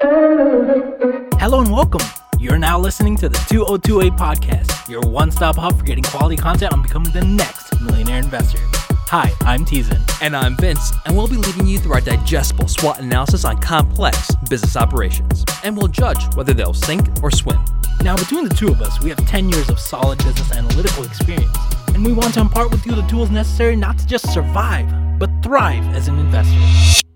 Hello and welcome. You're now listening to the 2028 podcast, your one stop hub for getting quality content on becoming the next millionaire investor. Hi, I'm Teason. And I'm Vince, and we'll be leading you through our digestible SWOT analysis on complex business operations. And we'll judge whether they'll sink or swim. Now, between the two of us, we have 10 years of solid business analytical experience, and we want to impart with you the tools necessary not to just survive, but thrive as an investor.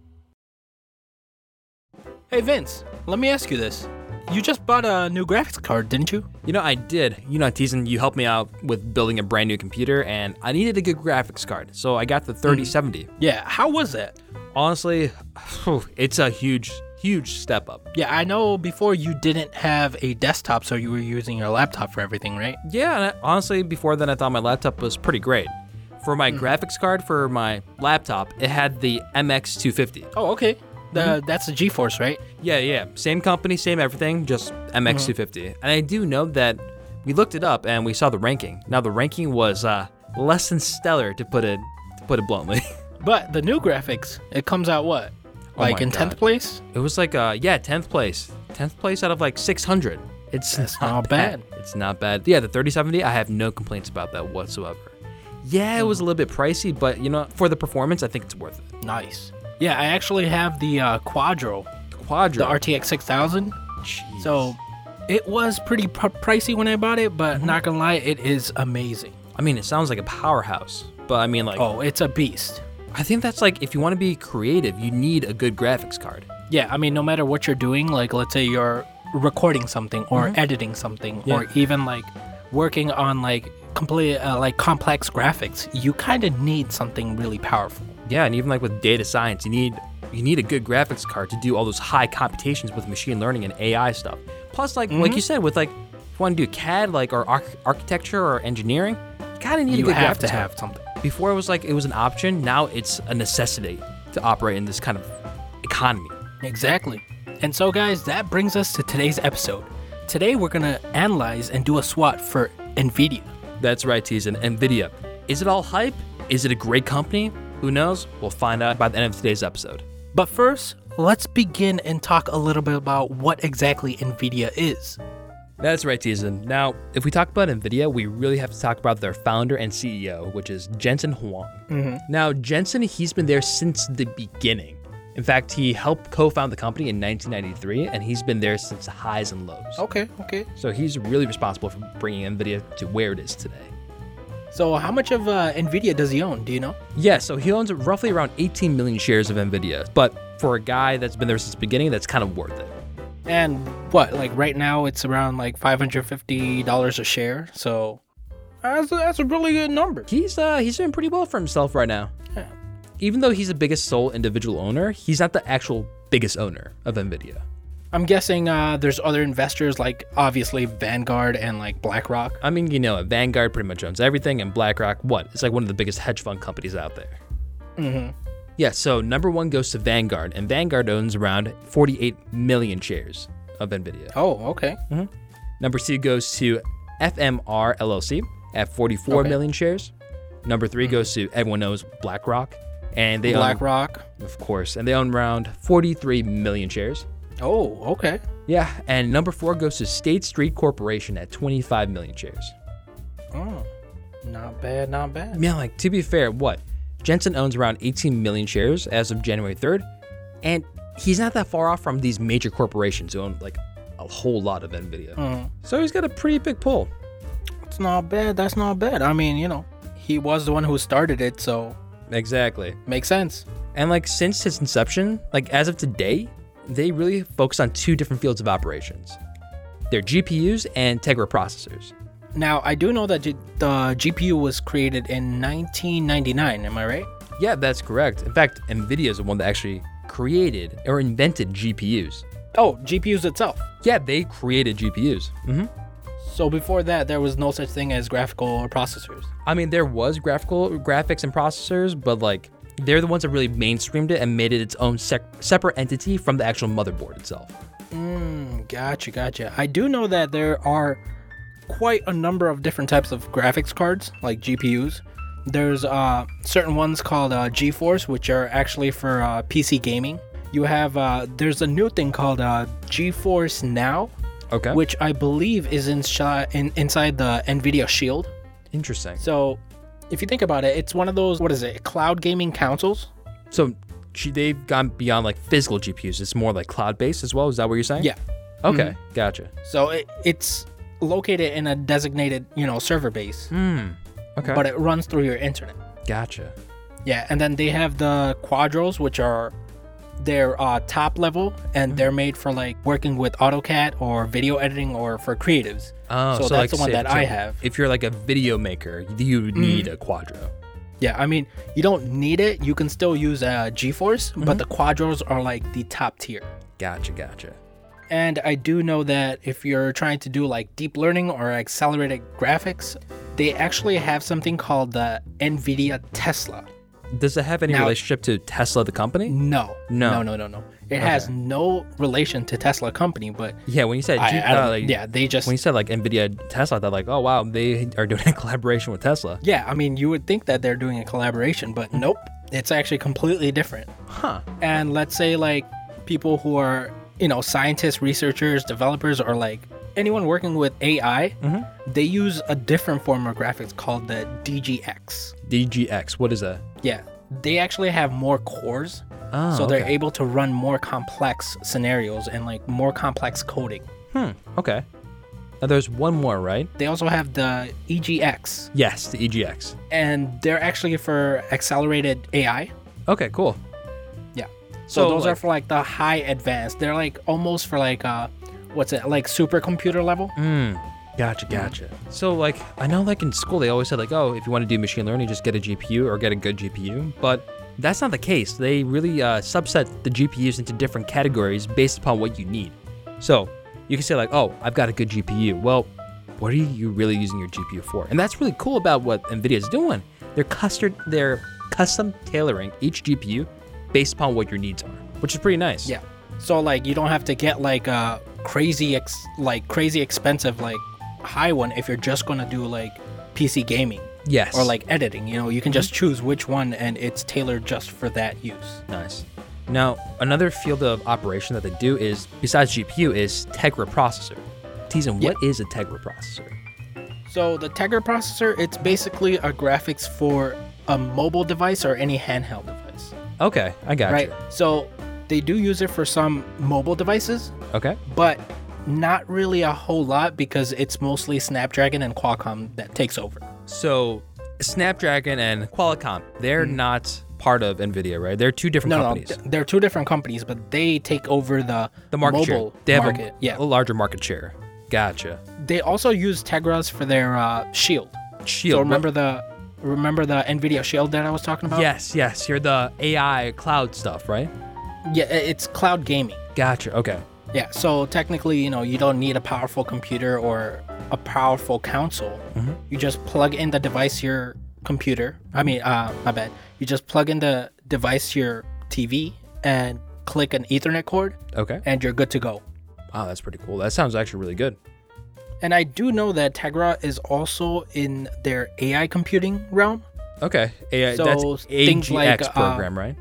Hey, Vince, let me ask you this. You just bought a new graphics card, didn't you? You know, I did. You know, Teason, you helped me out with building a brand new computer, and I needed a good graphics card, so I got the hmm. 3070. Yeah, how was that? Honestly, it's a huge, huge step up. Yeah, I know before you didn't have a desktop, so you were using your laptop for everything, right? Yeah, and I, honestly, before then, I thought my laptop was pretty great. For my hmm. graphics card for my laptop, it had the MX250. Oh, okay. The, That's the GeForce, right? Yeah, yeah. Same company, same everything, just MX250. And I do know that we looked it up and we saw the ranking. Now the ranking was uh, less than stellar to put it to put it bluntly. But the new graphics, it comes out what? Like my in 10th God. place? it was like uh yeah, 10th place. 10th place out of like 600. It's That's not bad. It's not bad. Yeah, the 3070, I have no complaints about that whatsoever. Yeah, it was a little bit pricey, but you know, for the performance, I think it's worth it. Nice. Yeah, I actually have the uh, Quadro, Quadro. the RTX 6000. Jeez. So it was pretty pr- pricey when I bought it, but not gonna lie, it is amazing. I mean, it sounds like a powerhouse, but I mean like Oh, it's a beast. I think that's like if you want to be creative, you need a good graphics card. Yeah, I mean, no matter what you're doing, like let's say you're recording something or editing something, or even like working on like complete uh, like complex graphics, you kind of need something really powerful. Yeah, and even like with data science, you need you need a good graphics card to do all those high computations with machine learning and AI stuff. Plus, like like mm-hmm. you said, with like if you want to do CAD, like or arch- architecture or engineering, you kind of need You a good have graphics to card. have something. Before it was like it was an option. Now it's a necessity to operate in this kind of economy. Exactly. And so, guys, that brings us to today's episode. Today, we're gonna analyze and do a SWOT for Nvidia. That's right, Teason. Nvidia. Is it all hype? Is it a great company? Who knows? We'll find out by the end of today's episode. But first, let's begin and talk a little bit about what exactly Nvidia is. That's right, Teason. Now, if we talk about NVIDIA, we really have to talk about their founder and CEO, which is Jensen Huang. Mm-hmm. Now, Jensen, he's been there since the beginning. In fact, he helped co found the company in 1993, and he's been there since the highs and lows. Okay, okay. So he's really responsible for bringing NVIDIA to where it is today. So, how much of uh, Nvidia does he own? Do you know? Yeah, so he owns roughly around 18 million shares of NVIDIA, but for a guy that's been there since the beginning, that's kind of worth it. And what, like right now, it's around like $550 a share. So, that's a, that's a really good number. He's uh he's doing pretty well for himself right now. Yeah. even though he's the biggest sole individual owner, he's not the actual biggest owner of Nvidia. I'm guessing uh, there's other investors like obviously Vanguard and like BlackRock. I mean, you know, Vanguard pretty much owns everything, and BlackRock, what? It's like one of the biggest hedge fund companies out there. Mm-hmm. Yeah, so number one goes to Vanguard, and Vanguard owns around 48 million shares of Nvidia. Oh, okay. Mhm. Number two goes to FMR LLC at 44 Okay. million shares. Number 3 goes to everyone knows BlackRock, and they own, BlackRock. of course, and they own around 43 million shares. Oh, okay. Yeah, and number four goes to State Street Corporation at 25 million shares. Oh, not bad, not bad. Yeah, like to be fair, what? Jensen owns around 18 million shares as of January 3rd, and he's not that far off from these major corporations who own like a whole lot of Nvidia. Mm. So he's got a pretty big pull. It's not bad. That's not bad. I mean, you know, he was the one who started it, so Exactly. makes sense. And like since its inception, like as of today, they really focus on two different fields of operations. They're GPUs and Tegra processors. Now, I do know that the GPU was created in 1999. Am I right? Yeah, that's correct. In fact, Nvidia is the one that actually created or invented GPUs. Oh, GPUs itself. Yeah, they created GPUs. hmm So before that, there was no such thing as graphical processors. I mean, there was graphical graphics and processors, but like they're the ones that really mainstreamed it and made it its own sec- separate entity from the actual motherboard itself. Mm, gotcha, gotcha. I do know that there are quite a number of different types of graphics cards, like GPUs. There's uh, certain ones called uh, GeForce, which are actually for uh, PC gaming. You have uh, there's a new thing called uh, GeForce Now, Okay. which I believe is inside in, inside the Nvidia Shield. Interesting. So, if you think about it, it's one of those what is it? Cloud gaming consoles. So they've gone beyond like physical GPUs. It's more like cloud based as well. Is that what you're saying? Yeah. Okay. Gotcha. So it, it's located in a designated you know server base, Hmm. Okay. but it runs through your internet. gotcha. Yeah, and then they have the Quadros, which are their uh, top level, and they're made for like working with AutoCAD or video editing or for creatives. Oh, So that's the one that I have. If you're like a video maker, you need a Quadro. Yeah, I mean, you don't need it. You can still use uh, GeForce, but the Quadros are like the top tier. Gotcha. Gotcha. And I do know that if you're trying to do like deep learning or accelerated graphics, they actually have something called the NVIDIA Tesla. Does it have any Now- relationship to Tesla, the company? No, No. no, no, no, no. It has no relation to Tesla company, but Yeah. When you said I, G- I don't, uh, like, yeah, they just when you said like Nvidia Tesla, they're like, oh wow, they are doing a collaboration with Tesla. yeah. I mean, you would think that they're doing a collaboration, but nope. It's actually completely different. Huh. And let's say like people who are you know scientists, researchers, developers, or like anyone working with AI, they use a different form of graphics called the DGX. DGX. What is that? Yeah, they actually have more cores, Oh, so they're okay. able to run more complex scenarios and like more complex coding. Hmm. Okay. Now there's one more, right? They also have the EGX, Yes, the EGX. and they're actually for accelerated AI. Okay, cool. Yeah. So, So, those are for like the high advanced. They're like almost for like uh what's it like supercomputer level? Mm. Gotcha, gotcha. So like I know like in school they always said like, oh, if you want to do machine learning, just get a GPU or get a good GPU. But that's not the case. They really uh, subset the GPUs into different categories based upon what you need. So you can say like, oh, I've got a good GPU. Well, what are you really using your GPU for? And that's really cool about what NVIDIA is doing. They're custom, they're custom tailoring each GPU based upon what your needs are, which is pretty nice. Yeah. So like you don't have to get like a crazy ex- like crazy expensive like high one if you're just gonna do like PC gaming Yes. or like editing. You know, you can mm-hmm. just choose which one and it's tailored just for that use. Nice. Now, another field of operation that they do is, besides GPU, is Tegra processor. Teason, what is a Tegra processor? So the Tegra processor, it's basically a graphics for a mobile device or any handheld device, Okay, I got it. right? you. So they do use it for some mobile devices, Okay. but not really a whole lot because it's mostly Snapdragon and Qualcomm that takes over. So, Snapdragon and Qualcomm, they're not part of NVIDIA, right? They're two different Mm. No, companies. no, they're two different companies, but they take over the the market mobile share. They have market. a, yeah, a larger market share. Gotcha. they also use Tegras for their uh, Shield. Shield. So remember the remember the Nvidia Shield that I was talking about? Yes, yes. You're the AI cloud stuff, right? Yeah, it's cloud gaming. Gotcha. Okay. Yeah, so technically, you know, you don't need a powerful computer or a powerful console. Mm-hmm. You just plug in the device to your computer. I mean, uh, my bad. You just plug in the device to your TV and click an Ethernet cord, Okay. and you're good to go. Wow, that's pretty cool. That sounds actually really good. And I do know that Tegra is also in their AI computing realm. Okay. AI, So, that's AGX like, uh, program, right?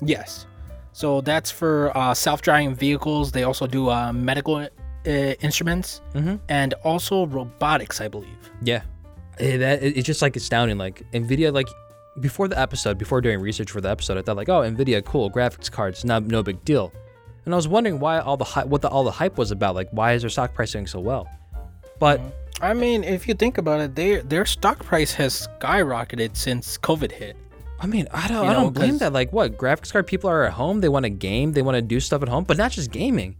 Yes. So that's for uh, self-driving vehicles. They also do uh, medical uh, instruments Mm-hmm. and also robotics, I believe. Yeah, Eh, that it- it's just like astounding. Like Nvidia, like before the episode, before doing research for the episode, I thought like, oh, Nvidia, cool graphics cards, not no big deal. And I was wondering why all the hype, what the all the hype was about. Like, why is their stock price doing so well? But I mean, if you think about it, their their stock price has skyrocketed since COVID hit. I mean, I don't, You I know, don't blame that. Like, what graphics card people are at home, they want to game, they want to do stuff at home, but not just gaming.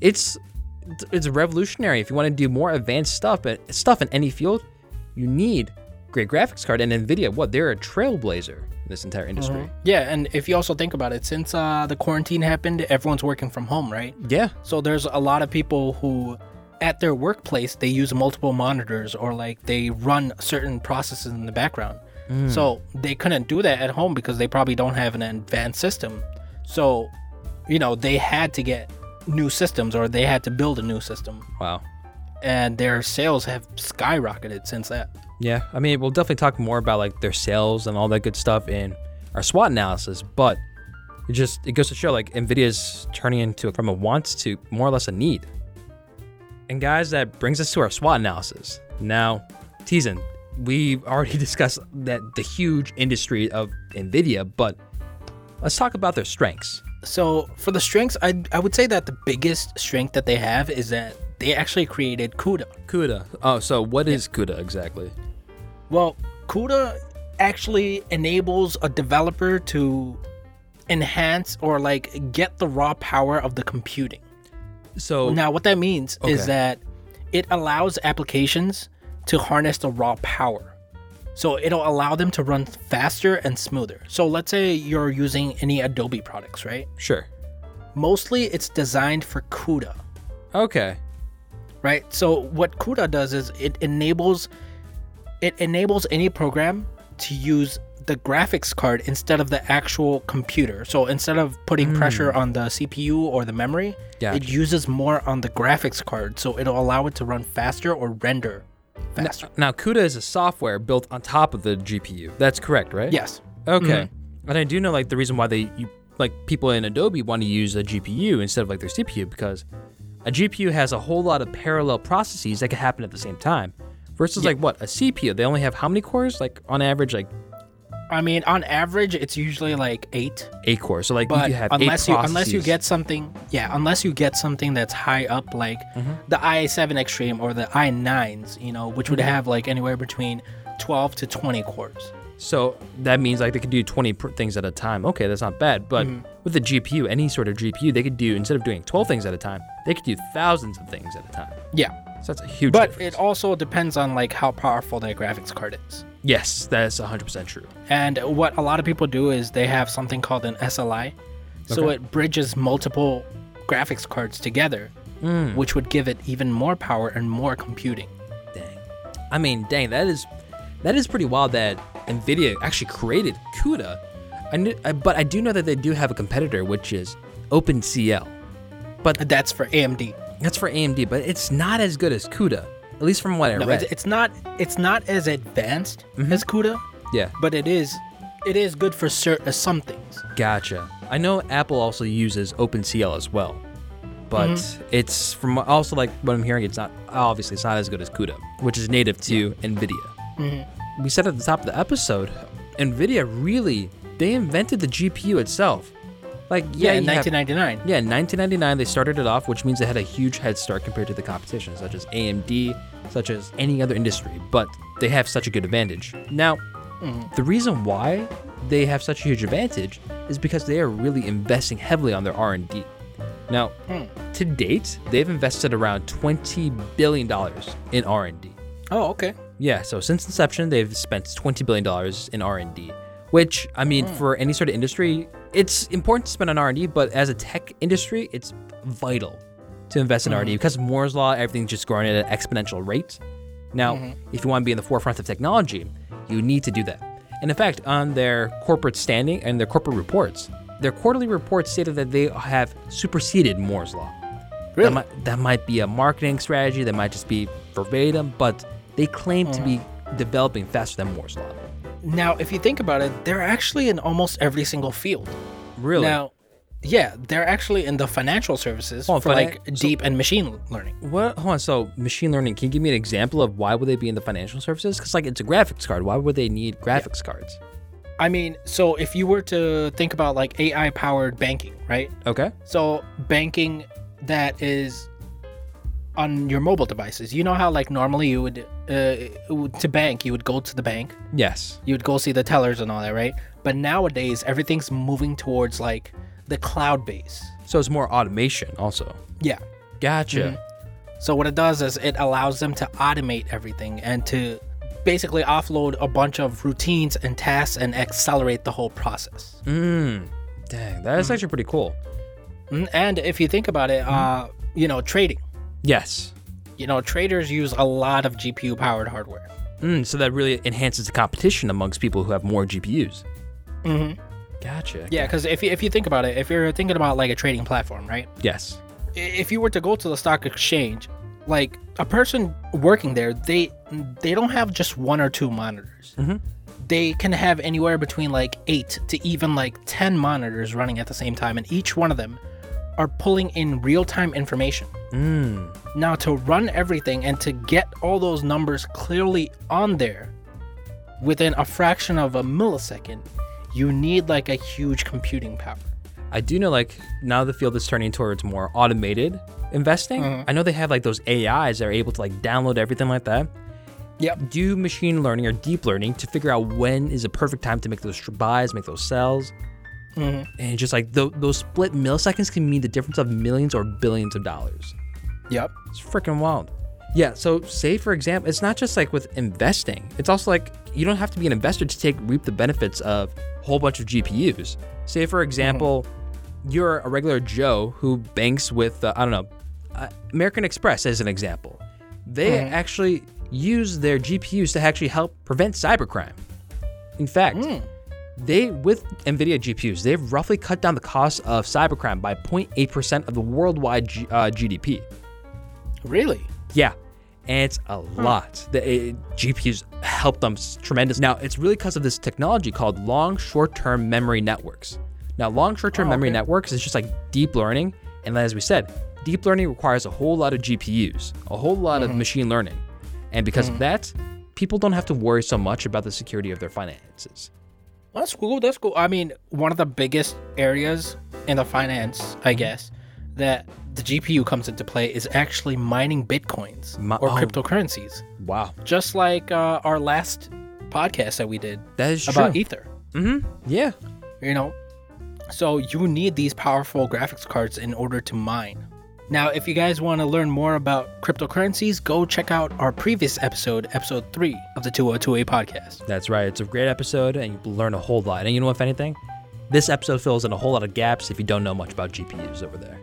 It's it's revolutionary. If you want to do more advanced stuff, but stuff in any field, you need great graphics card. And Nvidia, what they're a trailblazer in this entire industry. Yeah, and if you also think about it, since uh, the quarantine happened, everyone's working from home, right? Yeah, So there's a lot of people who, at their workplace, they use multiple monitors or like they run certain processes in the background. Mm. So they couldn't do that at home because they probably don't have an advanced system. So, you know, they had to get new systems or they had to build a new system. wow. And their sales have skyrocketed since that. Yeah, I mean, we'll definitely talk more about like their sales and all that good stuff in our SWOT analysis. But It just it goes to show like Nvidia's turning into from a want to more or less a need. And guys, that brings us to our SWOT analysis. Now, Teason, we've already discussed that the huge industry of Nvidia, but let's talk about their strengths. So for the strengths, I I would say that the biggest strength that they have is that they actually created CUDA. CUDA. Oh, so what is CUDA exactly? Well, CUDA actually enables a developer to enhance or like get the raw power of the computing. So Now, what that means Okay. is that it allows applications to harness the raw power. So it'll allow them to run faster and smoother. So let's say you're using any Adobe products, right? sure. Mostly it's designed for CUDA, Okay. right? So what CUDA does is it enables it enables any program to use the graphics card instead of the actual computer. So instead of putting hmm. pressure on the CPU or the memory, Gotcha. it uses more on the graphics card. So it'll allow it to run faster or render faster. Now, CUDA is a software built on top of the GPU. That's correct, right? yes. Okay. Mm-hmm. And I do know like the reason why they you, like people in Adobe want to use a GPU instead of like their CPU because a GPU has a whole lot of parallel processes that can happen at the same time. Versus like what a CPU, they only have how many cores? Like on average, like I mean, on average, it's usually like eight. eight cores. So like But you have unless you unless you get something, yeah, unless you get something that's high up, like Mm-hmm. the i7 Extreme or the i9s, you know, which would Mm-hmm. have like anywhere between 12 to 20 cores. So that means like they could do 20 pr- things at a time. Okay, that's not bad. But Mm-hmm. with the GPU, any sort of GPU, they could do instead of doing 12 things at a time, they could do thousands of things at a time. Yeah. So that's a huge But difference. it also depends on like how powerful that graphics card is. Yes, that's 100% true. And what a lot of people do is they have something called an SLI. So Okay. it bridges multiple graphics cards together, Mm. which would give it even more power and more computing. Dang. I mean, dang, that is that is pretty wild that Nvidia actually created CUDA. I knew, I, but I do know that they do have a competitor, which is OpenCL. But That's for AMD. that's for AMD, but it's not as good as CUDA, at least from what I No, read. it's, it's not it's not as advanced Mm-hmm. as CUDA, yeah, but it is it is good for cer- uh, some things. gotcha. I know Apple also uses OpenCL as well, but Mm-hmm. it's from also like what I'm hearing, it's not obviously it's not as good as CUDA, which is native to Nvidia. Mm-hmm. we said at the top of the episode, Nvidia really they invented the GPU itself. Like Yeah, yeah, in you have- 1999. yeah, in 1999 they started it off, which means they had a huge head start compared to the competition, such as AMD, such as any other industry. But they have such a good advantage. Now, mm-hmm. the reason why they have such a huge advantage is because they are really investing heavily on their R&D. Now, hmm. to date, they've invested around 20 billion dollars in R&D. Oh, okay. Yeah, so since inception, they've spent twenty billion dollars in R and D. Which I mean, mm. for any sort of industry, it's important to spend on R and D. But as a tech industry, it's vital to invest in R and D mm-hmm. because Moore's law, everything's just growing at an exponential rate. Now, mm-hmm. if you want to be in the forefront of technology, you need to do that. And in fact, on their corporate standing and their corporate reports, their quarterly reports stated that they have superseded Moore's law. Really? That might, that might be a marketing strategy, that might just be verbatim, but they claim to be mm-hmm. developing faster than Moore's Law. Now, if you think about it, they're actually in almost every single field. Really? Now, yeah, they're actually in the financial services Oh, for finan- like so- deep and machine learning. what? Hold on. So, machine learning, can you give me an example of why would they be in the financial services? Because, like, it's a graphics card. Why would they need graphics cards? I mean, so if you were to think about like AI powered banking, right? Okay. So banking that is on your mobile devices. You know how like normally you would uh, to bank, you would go to the bank, Yes. you would go see the tellers and all that, right? But nowadays everything's moving towards like the cloud base. So, it's more automation also. Yeah. Gotcha. So what it does is it allows them to automate everything and to basically offload a bunch of routines and tasks and accelerate the whole process. Mm. Dang, that is actually pretty cool. Mm, And if you think about it, uh, you know, trading. Yes. You know, traders use a lot of GPU powered hardware. Mm, so that really enhances the competition amongst people who have more GPUs. Mm-hmm. Gotcha. Yeah, because if you, if you think about it, if you're thinking about like a trading platform, right? Yes. If you were to go to the stock exchange, like a person working there, they they don't have just one or two monitors. Mm-hmm. they can have anywhere between like 8 to even like 10 monitors running at the same time and each one of them are pulling in real-time information. Hmm. Now to run everything and to get all those numbers clearly on there within a fraction of a millisecond, you need like a huge computing power. I do know like now the field is turning towards more automated investing. Mm-hmm. I know they have like those AIs that are able to like download everything like that. Yep. Do machine learning or deep learning to figure out when is a perfect time to make those buys, make those sells. And just like tho- those split milliseconds can mean the difference of millions or billions of dollars. Yep. It's freaking wild. Yeah, so say for example, it's not just like with investing. It's also like you don't have to be an investor to take reap the benefits of a whole bunch of GPUs. Say for example, you're a regular Joe who banks with uh, I don't know, uh, American Express as an example. They actually use their GPUs to actually help prevent cybercrime. In fact, they with Nvidia GPUs, they've roughly cut down the cost of cybercrime by 0.8% of the worldwide G- uh, GDP. Really? Yeah, and it's a lot. The uh, GPUs help them s- tremendous. Now, it's really because of this technology called long short-term memory networks. Now, long short-term Oh, memory okay. networks is just like deep learning, and as we said, deep learning requires a whole lot of GPUs, a whole lot Mm-hmm. of machine learning, and because of that, people don't have to worry so much about the security of their finances. That's cool. That's cool. I mean, one of the biggest areas in the finance, I guess, that the GPU comes into play is actually mining bitcoins Mi- or oh. cryptocurrencies. Wow, Just like uh, our last podcast that we did that is about true. Ether, mm-hmm. Yeah. you know? So you need these powerful graphics cards in order to mine. Now, if you guys want to learn more about cryptocurrencies, go check out our previous episode, episode 3 of the 2028 podcast. That's right. It's a great episode, and you learn a whole lot. And you know, what, if anything, this episode fills in a whole lot of gaps if you don't know much about GPUs over there.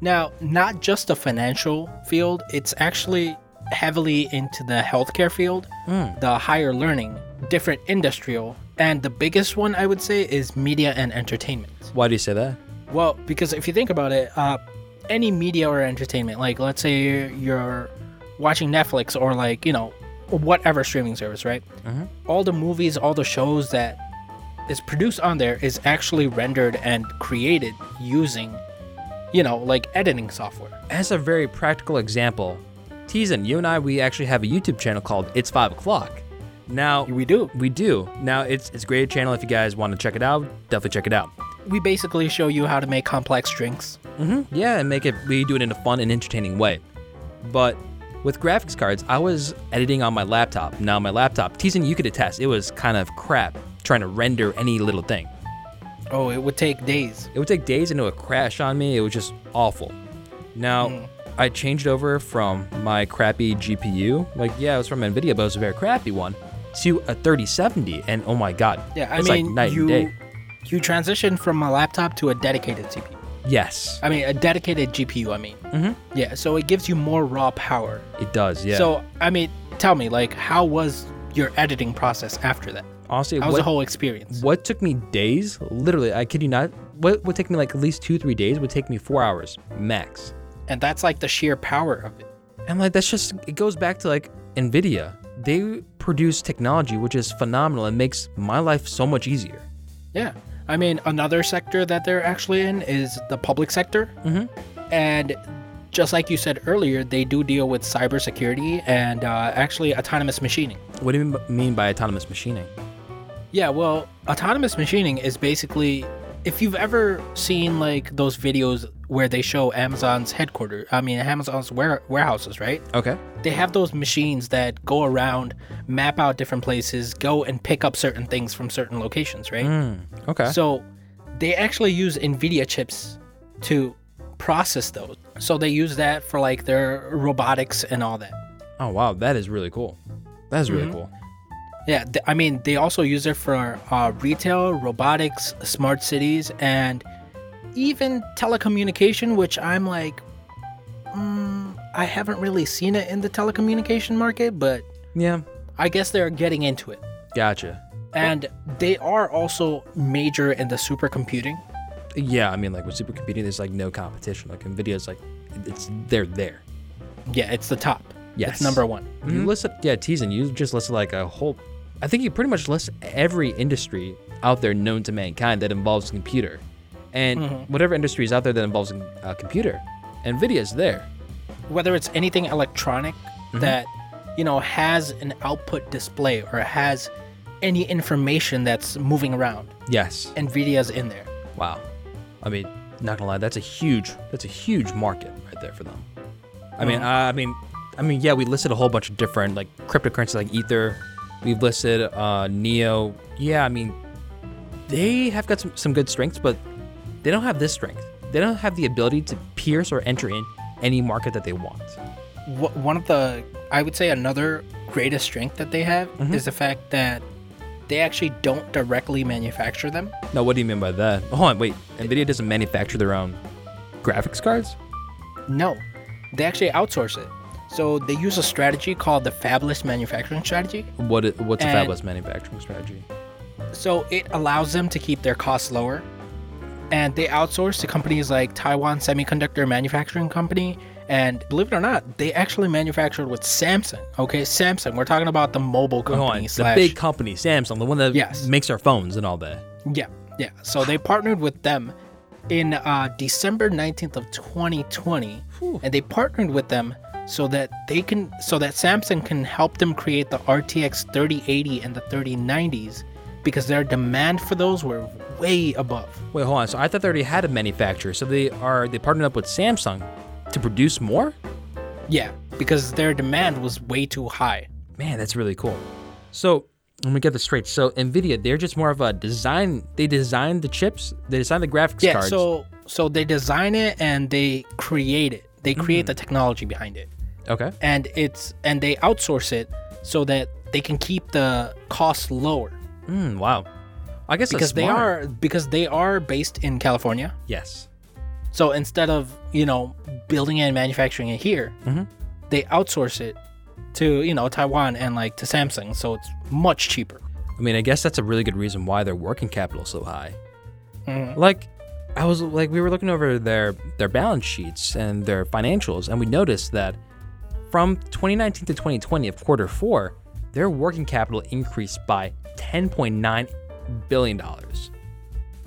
Now, not just the financial field, it's actually heavily into the healthcare field, the higher learning, different industrial, and the biggest one I would say is media and entertainment. Why do you say that? Well, because if you think about it, uh, any media or entertainment, like let's say you're, you're watching Netflix or like, you know, whatever streaming service, right? Uh-huh. All the movies, all the shows that is produced on there is actually rendered and created using, you know, like editing software. As a very practical example, Teason, you and I, we actually have a YouTube channel called It's Five O'clock. Now We do. we do. Now it's it's a great channel. If you guys want to check it out, definitely check it out. We basically show you how to make complex drinks. Mm-hmm. Yeah, and make it. We do it in a fun and entertaining way. But with graphics cards, I was editing on my laptop. Now my laptop, Teason, you could attest, it was kind of crap trying to render any little thing. Oh, it would take days. It would take days and it would crash on me. It was just awful. Now, I changed over from my crappy GPU. Like, yeah, it was from NVIDIA, but it was a very crappy one, to a 3070. And oh my God. Yeah, I it's mean, like night you and day. You transitioned from a laptop to a dedicated CPU. Yes, I mean, a dedicated GPU. I mean, Mhm. yeah. So it gives you more raw power. it does. Yeah. So I mean, tell me, like, how was your editing process after that? honestly, How was what, the whole experience? what took me days, literally, I kid you not, what would take me like at least two, three days would take me four hours max. And that's like the sheer power of it. And like that's just it goes back to like Nvidia. They produce technology which is phenomenal and makes my life so much easier. Yeah. I mean, another sector that they're actually in is the public sector. Mhm. And just like you said earlier, they do deal with cybersecurity and uh, actually autonomous machining. What do you mean by autonomous machining? Yeah, well, autonomous machining is basically if you've ever seen like those videos where they show Amazon's headquarters, I mean Amazon's ware- warehouses, right? Okay. They have those machines that go around, map out different places, go and pick up certain things from certain locations, right? Hmm. Okay. So they actually use NVIDIA chips to process those. So they use that for like their robotics and all that. oh wow, that is really cool. That is really Mm-hmm. cool. Yeah, th- I mean, they also use it for uh, retail, robotics, smart cities, and even telecommunication, which I'm like, mm, I haven't really seen it in the telecommunication market, but Yeah. I guess they're getting into it. Gotcha. And they are also major in the supercomputing. Yeah, I mean like with supercomputing there's like no competition. Like Nvidia's like it's they're there. Yeah, it's the top. Yes. It's number one. You listed yeah, Teason, you just listed like a whole I think you pretty much list every industry out there known to mankind that involves a computer, and whatever industry is out there that involves a computer, Nvidia's there. whether it's anything electronic Mm-hmm. that you know has an output display or has any information that's moving around Yes. nvidia's in there Wow. I mean, not gonna lie, that's a huge that's a huge market right there for them. I mean, uh, I mean, I mean, yeah, we listed a whole bunch of different like cryptocurrencies like Ether. We've listed uh, Neo. Yeah, I mean, they have got some, some good strengths, but they don't have this strength. They don't have the ability to pierce or enter in any market that they want. One of the i would say another greatest strength that they have Mm-hmm. is the fact that they actually don't directly manufacture them Now, what do you mean by that? Hold on, wait. Nvidia doesn't manufacture their own graphics cards? no they actually outsource it so they use a strategy called the fabless manufacturing strategy What? i- What's a And- fabless manufacturing strategy? So it allows them to keep their costs lower. And they outsource to companies like Taiwan Semiconductor Manufacturing Company. And believe it or not, they actually manufactured with Samsung. Okay, Samsung. We're talking about the mobile on, company the big company, Samsung, the one that Yes. makes our phones and all that. Yeah, yeah. So they partnered with them in uh, December 19th of 2020, and they partnered with them so that they can, so that Samsung can help them create the RTX 3080 and the 3090s, because their demand for those were way above. Wait, hold on. So I thought they already had a manufacturer. So they are they partnered up with Samsung to produce more? Yeah, because their demand was way too high. Man, that's really cool. So let me get this straight. So Nvidia, they're just more of a design. They design the chips. They design the graphics Yeah, cards. so so they design it and they create it. They create mm. the technology behind it. Okay. And it's and they outsource it so that they can keep the costs lower. Mm, wow. I guess Because they are because they are based in California. Yes. So instead of, you know, building and manufacturing it here, Mhm. they outsource it to, you know, Taiwan and like to Samsung. So it's much cheaper. I mean, I guess that's a really good reason why their working capital is so high. Mhm. Like, I was like, we were looking over their their balance sheets and their financials, and we noticed that from 2019 to 2020 of quarter four, their working capital increased by 10.9 billion dollars.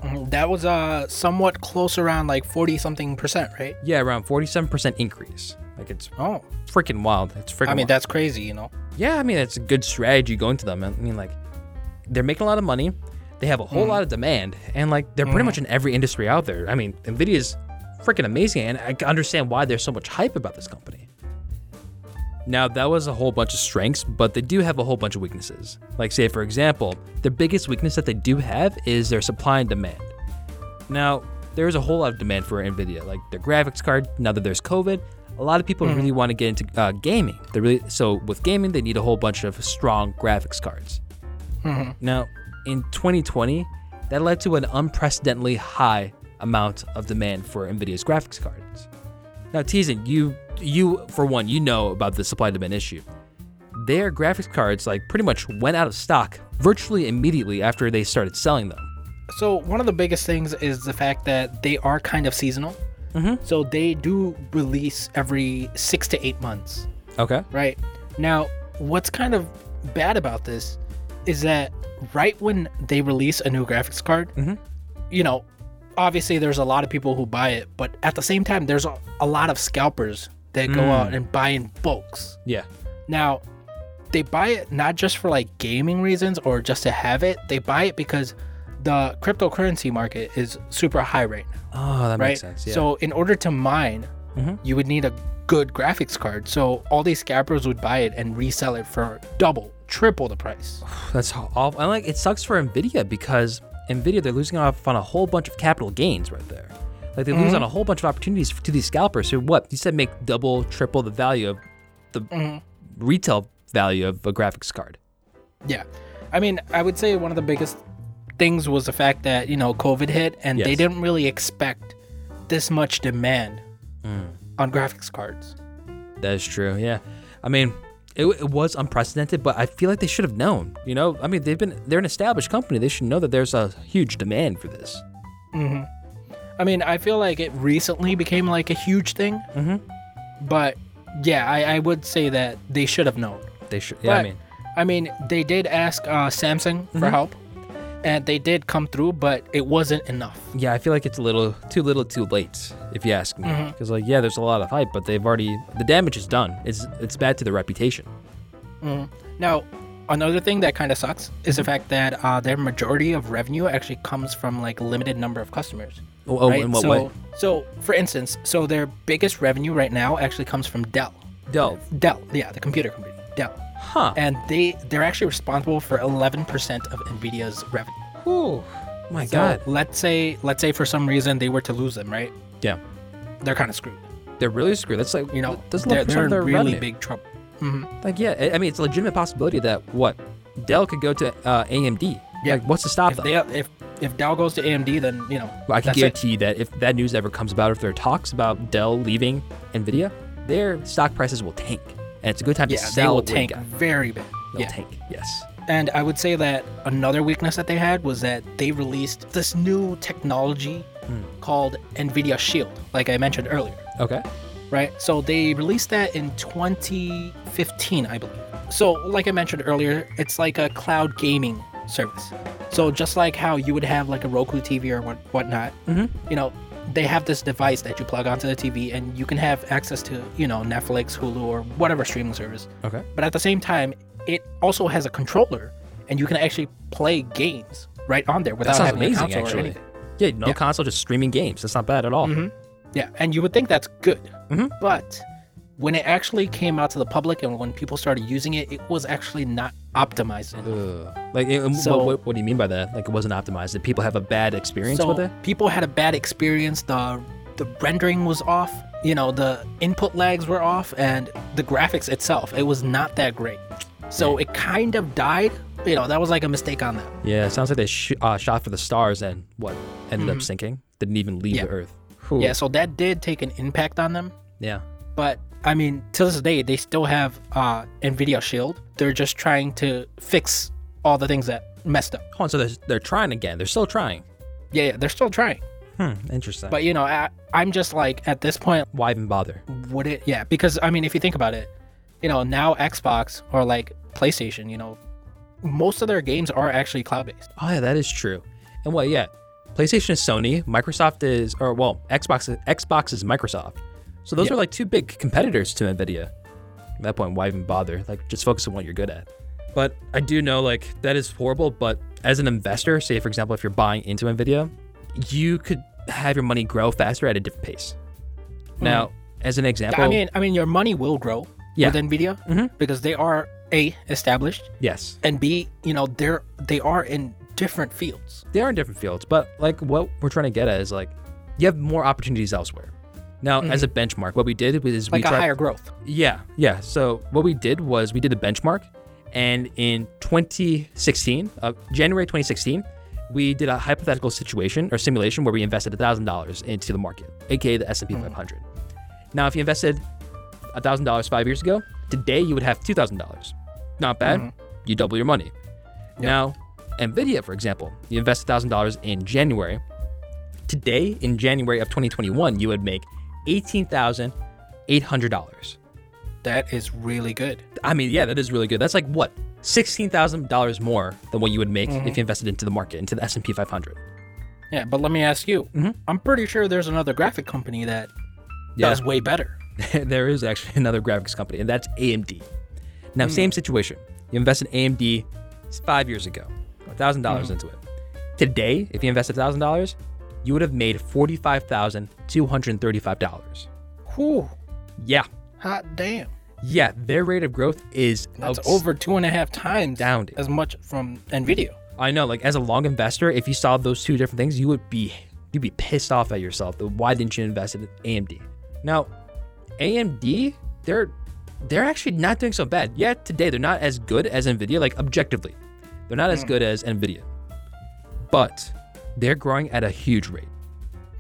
Mhm. That was uh somewhat close around like 40 something percent, right? Yeah, around 47% increase. Like it's Oh, freaking wild. It's freaking. I mean wild. that's crazy, you know. yeah, I mean it's a good strategy going to them. I mean like, they're making a lot of money. They have a whole lot of demand, and like they're pretty much in every industry out there. I mean, Nvidia's freaking amazing, and I can understand why there's so much hype about this company. Now that was a whole bunch of strengths, but they do have a whole bunch of weaknesses. Like say for example, their biggest weakness that they do have is their supply and demand. Now, there is a whole lot of demand for Nvidia, like their graphics card. Now that there's COVID, a lot of people really want to get into uh, gaming. They really so with gaming, they need a whole bunch of strong graphics cards. Now, in 2020, that led to an unprecedentedly high amount of demand for Nvidia's graphics cards. Now, Teason you, you for one, you know about the supply demand issue. Their graphics cards like pretty much went out of stock virtually immediately after they started selling them. So one of the biggest things is the fact that they are kind of seasonal. Mhm. So they do release every six to eight months, Okay. right? Now, what's kind of bad about this is that right when they release a new graphics card, Mhm. you know, obviously there's a lot of people who buy it, but at the same time, there's a, a lot of scalpers that go out and buy in bulks. Yeah. Now, they buy it not just for like gaming reasons or just to have it. They buy it because the cryptocurrency market is super high right now, Oh, that right? makes sense. Yeah. So, in order to mine, Mhm. you would need a good graphics card. So, all these scalpers would buy it and resell it for double, triple the price. That's awful. And like, it sucks for Nvidia because Nvidia they're losing off on a whole bunch of capital gains right there. Like they lose Mm-hmm. on a whole bunch of opportunities to these scalpers who what you said make double, triple the value of the Mm-hmm. retail value of a graphics card. Yeah. I mean, I would say one of the biggest things was the fact that, you know, COVID hit and they didn't really expect this much demand Mm. on graphics cards. That is true. Yeah. I mean, it, it was unprecedented, but I feel like they should have known. You know, I mean, they've been they're an established company. They should know that there's a huge demand for this. Mhm. I mean, I feel like it recently became like a huge thing. Mhm. But yeah, I, I would say that they should have known. They should. Yeah. I mean, I mean, they did ask uh, Samsung for help, and they did come through, but it wasn't enough. Yeah, I feel like it's a little too little, too late, if you ask me. Mm-hmm. Because like, yeah, there's a lot of hype, but they've already the damage is done. It's it's bad to their reputation. Mm-hmm. Now, another thing that kind of sucks is the mm-hmm. fact that uh, their majority of revenue actually comes from like a limited number of customers. Oh, oh, right? in what so, way? So, for instance, so their biggest revenue right now actually comes from Dell. Dell. Dell, yeah, the computer company, Dell. Huh. And they they're actually responsible for 11% of Nvidia's revenue. Ooh. My So God. let's say let's say for some reason they were to lose them, right? Yeah. They're kind of screwed. They're really screwed. That's like You know, that's they're, they're in their really revenue. big trouble. Like, yeah, I- mean, it's a legitimate possibility that what Dell could go to uh, AMD. Yeah. Like, what's to stop If them? they if if Dell goes to AMD, then you know Well, I can that's it. guarantee that if that news ever comes about, if there are talks about Dell leaving Nvidia, their stock prices will tank, and it's a good time Yeah, to they sell. will tank got- very bad. They'll Yeah. tank. Yes. And I would say that another weakness that they had was that they released this new technology Hmm. called NVIDIA Shield, like I mentioned earlier, Okay. right? So they released that in 2015, I believe. So, like I mentioned earlier, it's like a cloud gaming service. So just like how you would have like a Roku TV or what whatnot, Mhm. you know, they have this device that you plug onto the TV and you can have access to, you know, Netflix, Hulu, or whatever streaming service. Okay. But at the same time, it also has a controller, and you can actually play games right on there without having a amazing, console or actually. anything. Yeah, no Yeah. console, just streaming games. That's not bad at all. Yeah, and you would think that's good, Mhm. but when it actually came out to the public and when people started using it, it was actually not optimized. Ugh. Like, So- what, what, what do you mean by that? Like, it wasn't optimized. Did people have a bad experience so with it? people had a bad experience. The the rendering was off. You know, the input lags were off, and the graphics itself, it was not that great. So it kind of died. You know, that was like a mistake on them. Yeah, it sounds like they sh- uh, shot for the stars and what ended up sinking. Didn't even leave Mm-hmm. Yeah. the Earth. Whew. Yeah, so that did take an impact on them. Yeah. But I mean, to this day, they still have uh, NVIDIA Shield. They're just trying to fix all the things that messed up. Oh, so they're, they're trying again. They're still trying. Yeah, yeah, they're still trying. Hmm. Interesting. But you know, I, I'm just like at this point, Why even bother? would it? Yeah, because I mean, if you think about it, you know, now Xbox or like PlayStation, you know, most of their games are actually cloud-based. Oh yeah, that is true. And what? Yeah, PlayStation is Sony. Microsoft is, or well, Xbox. Xbox is Microsoft. So those Yeah. are like two big competitors to Nvidia. At that point, why even bother? Like, just focus on what you're good at. But I do know like that is horrible. But as an investor, say for example, if you're buying into Nvidia, you could have your money grow faster at a different pace. Now, as an example, I mean, I mean, your money will grow Yeah. with Nvidia Mhm. because they are a established yes, and b you know they're they are in different fields. they are in different fields, but like what we're trying to get at is like you have more opportunities elsewhere. Now, as a benchmark, what we did was Mm-hmm. like we a tried. higher growth. Yeah, yeah. So what we did was we did a benchmark, and in 2016, uh, January 2016, we did a hypothetical situation or simulation where we invested thousand dollars into the market, aka the S&P 500. Now, if you invested thousand dollars five years ago, today you would have two thousand dollars. Not bad. You double your money. Now, Nvidia, for example, you invest thousand dollars in January. Today, in January of 2021, you would make eighteen thousand eight hundred dollars. That is really good. I mean, yeah, that is really good. That's like what sixteen thousand dollars more than what you would make if mm-hmm. you invested into the market, into the S and P 500. Yeah, but let me ask you. Mhm. I'm pretty sure there's another graphic company that Yeah. does way better. there is actually another graphics company, and that's AMD. Now, hmm. same situation. You invest in AMD five years ago, thousand dollars mm-hmm. into it. Today, if you thousand dollars, you would have made forty-five thousand two hundred thirty-five dollars. Whew, Yeah, hot damn. yeah, their rate of growth is That's over two and a half times Astounding. as much from Nvidia. I know, like as a long investor, if you saw those two different things, you would be you'd be pissed off at yourself. Why didn't you invest in AMD? Now, AMD, they're they're actually not doing so bad. Yeah, today they're not as good as Nvidia, like objectively, they're not as hmm. good as Nvidia, but they're growing at a huge rate.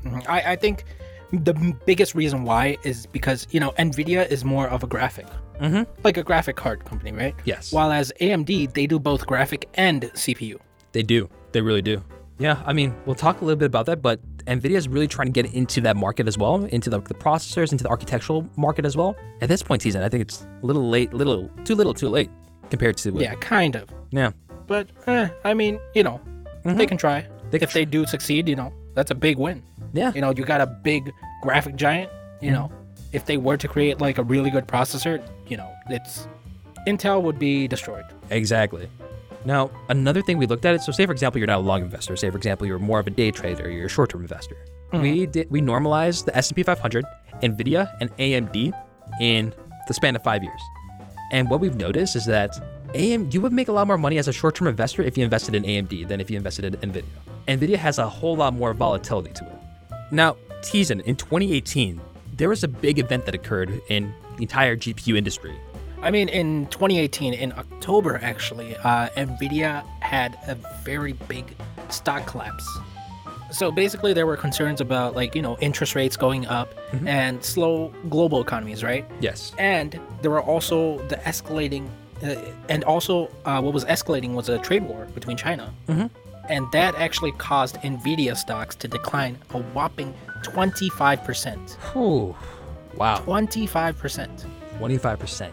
Mhm. I, I think the biggest reason why is because you know Nvidia is more of a graphic, Mhm. like a graphic card company, right? Yes. While as AMD, they do both graphic and CPU. They do. They really do. Yeah, I mean, we'll talk a little bit about that, but Nvidia is really trying to get into that market as well, into the, the processors, into the architectural market as well. At this point, Teason, I think it's a little late, little too little, too late. compared to what, Yeah, kind of. yeah. But eh, I mean, you know, they can try. They if they do succeed, you know, that's a big win. Yeah. You know, you got a big graphic giant. You mm-hmm. know, if they were to create like a really good processor, you know, it's Intel would be destroyed. Exactly. Now, another thing we looked at it. So, say for example, you're not a long investor. Say for example, you're more of a day trader. You're a short-term investor. Mm-hmm. We did we normalized the S&P 500, Nvidia, and AMD in the span of five years. And what we've noticed is that AM you would make a lot more money as a short-term investor if you invested in AMD than if you invested in Nvidia. Nvidia has a whole lot more volatility to it. Now, Teason in 2018, there was a big event that occurred in the entire GPU industry. I mean, in 2018, in October, actually, uh, Nvidia had a very big stock collapse. So basically, there were concerns about like you know interest rates going up and slow global economies, right? Yes. And there were also the escalating, uh, and also uh, what was escalating was a trade war between China, mm-hmm. And that actually caused Nvidia stocks to decline a whopping 25 percent. Whew. Wow. 25 percent. 25%.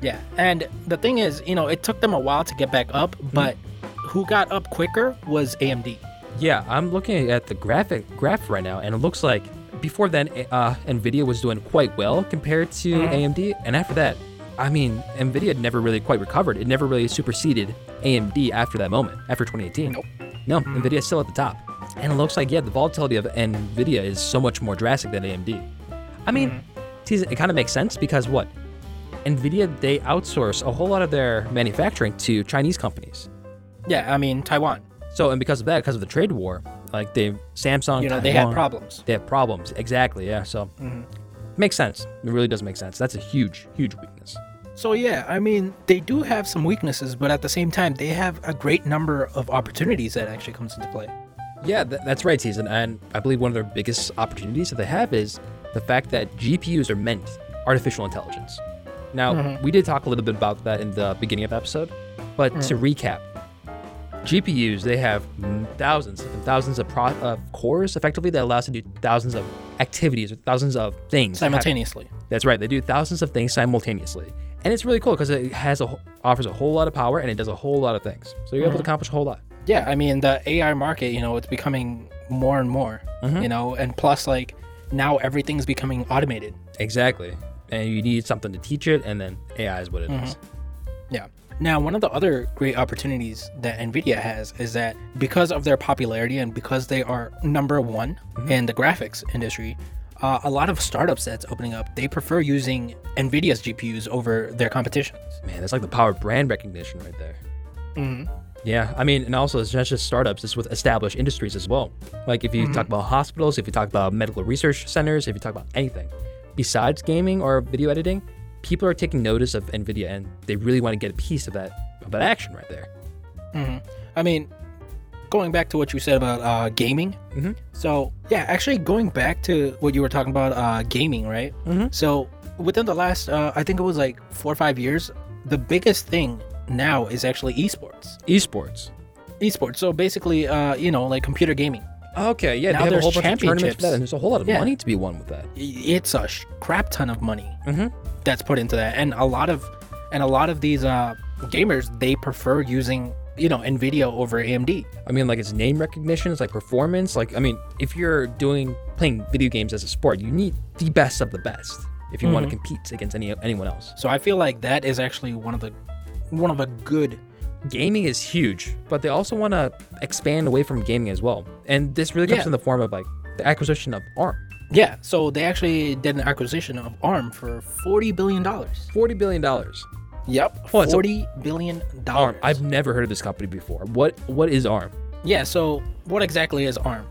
Yeah, and the thing is, you know, it took them a while to get back up, but who got up quicker was AMD. Yeah, I'm looking at the graphic graph right now, and it looks like before then, uh, Nvidia was doing quite well compared to AMD, and after that, I mean, Nvidia never really quite recovered. It never really superseded AMD after that moment, after 2018. Nope. No, hmm. Nvidia is still at the top, and it looks like yeah, the volatility of Nvidia is so much more drastic than AMD. I mean, hmm. tease- it kind of makes sense because what? Nvidia they outsource a whole lot of their manufacturing to Chinese companies. Yeah, I mean Taiwan. So, and because of that, because of the trade war, like they Samsung, You know, they had Taiwan, problems. They have problems. Exactly. Yeah. So, mm-hmm. makes sense. It really does make sense. That's a huge, huge weakness. So yeah, I mean, they do have some weaknesses, but at the same time, they have a great number of opportunities that actually comes into play. Yeah, th- that's right, Teason. And I believe one of their biggest opportunities that they have is the fact that GPUs are meant artificial intelligence. Now, mm-hmm. we did talk a little bit about that in the beginning of the episode, but to mm-hmm. recap, GPUs they have thousands and thousands of, pro- of cores effectively that allows to do thousands of activities or thousands of things Simultaneously. That's right. They do thousands of things simultaneously, and it's really cool because it has a offers a whole lot of power and it does a whole lot of things. So you're able to mm-hmm. accomplish a whole lot. Yeah, I mean the AI market, you know, it's becoming more and more, mm-hmm. you know, and plus like now everything's becoming automated. Exactly. And you need something to teach it, and then AI is what it is. Mm-hmm. Yeah. Now, one of the other great opportunities that Nvidia has is that because of their popularity and because they are number one in the graphics industry, uh, a lot of startups that's opening up, they prefer using Nvidia's GPUs over their competitions. Man, that's like the power of brand recognition right there. Hmm. Yeah, I mean, and also it's not just startups; it's with established industries as well. Like if you talk about hospitals, if you talk about medical research centers, if you talk about anything besides gaming or video editing, people are taking notice of Nvidia, and they really want to get a piece of that of that action right there. Mhm. I mean, going back to what you said about uh, gaming. Mhm. So yeah, actually going back to what you were talking about, uh, gaming, right? Mhm. So within the last, uh, I think it was like four or five years, the biggest thing now is actually esports. Esports. Esports. So basically, uh, you know, like computer gaming. Okay, yeah, Now they have a there's whole bunch of tournaments for that, and there's a whole lot of Yeah. money to be won with that. It's a sh- crap ton of money Mhm. That's put into that, and a lot of, and a lot of these uh, gamers they prefer using, you know, Nvidia over AMD. I mean, like it's name recognition, it's like performance. Like, I mean, if you're doing playing video games as a sport, you need the best of the best if you want to compete against any anyone else. So I feel like that is actually one of the, one of a good Gaming is huge, but they also want to expand away from gaming as well. And this really comes Yeah. in the form of like the acquisition of ARM, Yeah, so they actually did an acquisition of ARM for forty billion dollars. forty billion dollars. Yep, Hold on, so- forty billion ARM. dollars. I've never heard of this company before. What what is ARM? Yeah, so what exactly is ARM?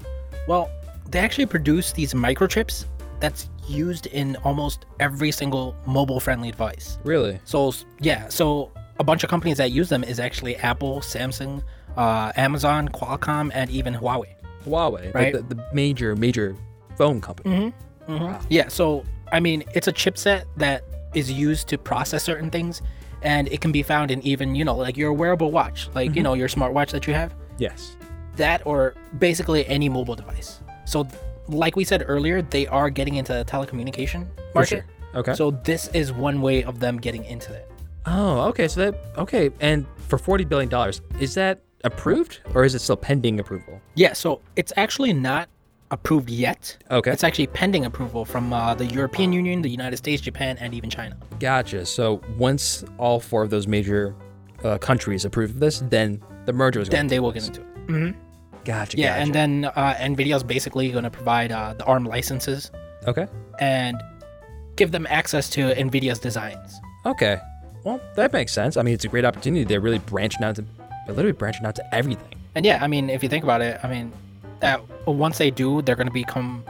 Well, they actually produce these microchips that's used in almost every single mobile-friendly device. Really? So yeah, so a bunch of companies that use them is actually Apple, Samsung, uh, Amazon, Qualcomm, and even Huawei. Huawei, Right. like the, the major major phone company. Mm-hmm. Mm-hmm. Yeah, so I mean, it's a chipset that is used to process certain things, and it can be found in even you know like your wearable watch, like you mm-hmm. know your smartwatch that you have, Yes. that or basically any mobile device. So, like we said earlier, they are getting into the telecommunication For market. sure. Okay. So this is one way of them getting into it. Oh, okay. So that okay, and for forty billion dollars, is that approved or is it still pending approval? Yeah, so it's actually not approved yet. Okay. It's actually pending approval from uh, the European Union, the United States, Japan, and even China. Gotcha. So once all four of those major uh, countries approve of this, then the merger is going. Then they will get into it. Mm-hmm. Gotcha. Yeah, gotcha. and then uh, NVIDIA's basically going to provide uh, the ARM licenses okay. and give them access to NVIDIA's designs. Okay. Well, that makes sense. I mean, it's a great opportunity. They're really branching out to, they're literally branching out to everything. And yeah, I mean, if you think about it, I mean, that once they do, they're going to become,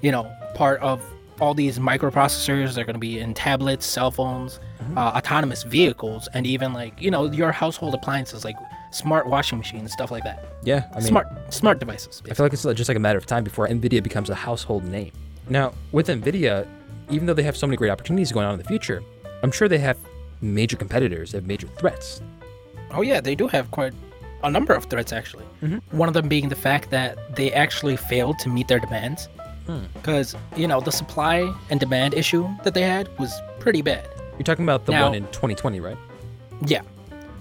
you know, part of all these microprocessors. They're going to be in tablets, cell phones, uh, autonomous vehicles, and even like you know your household appliances like smart washing machines, stuff like that. Yeah. I mean, smart smart devices. I feel like it's just like a matter of time before Nvidia becomes a household name. Now, with Nvidia, even though they have so many great opportunities going on in the future, I'm sure they have major competitors, they have major threats. Oh yeah, they do have quite a number of threats actually. Mm-hmm. One of them being the fact that they actually failed to meet their demands. Hmm. Because you know the supply and demand issue that they had was pretty bad. You're talking about the Now- one in 2020, right? Yeah.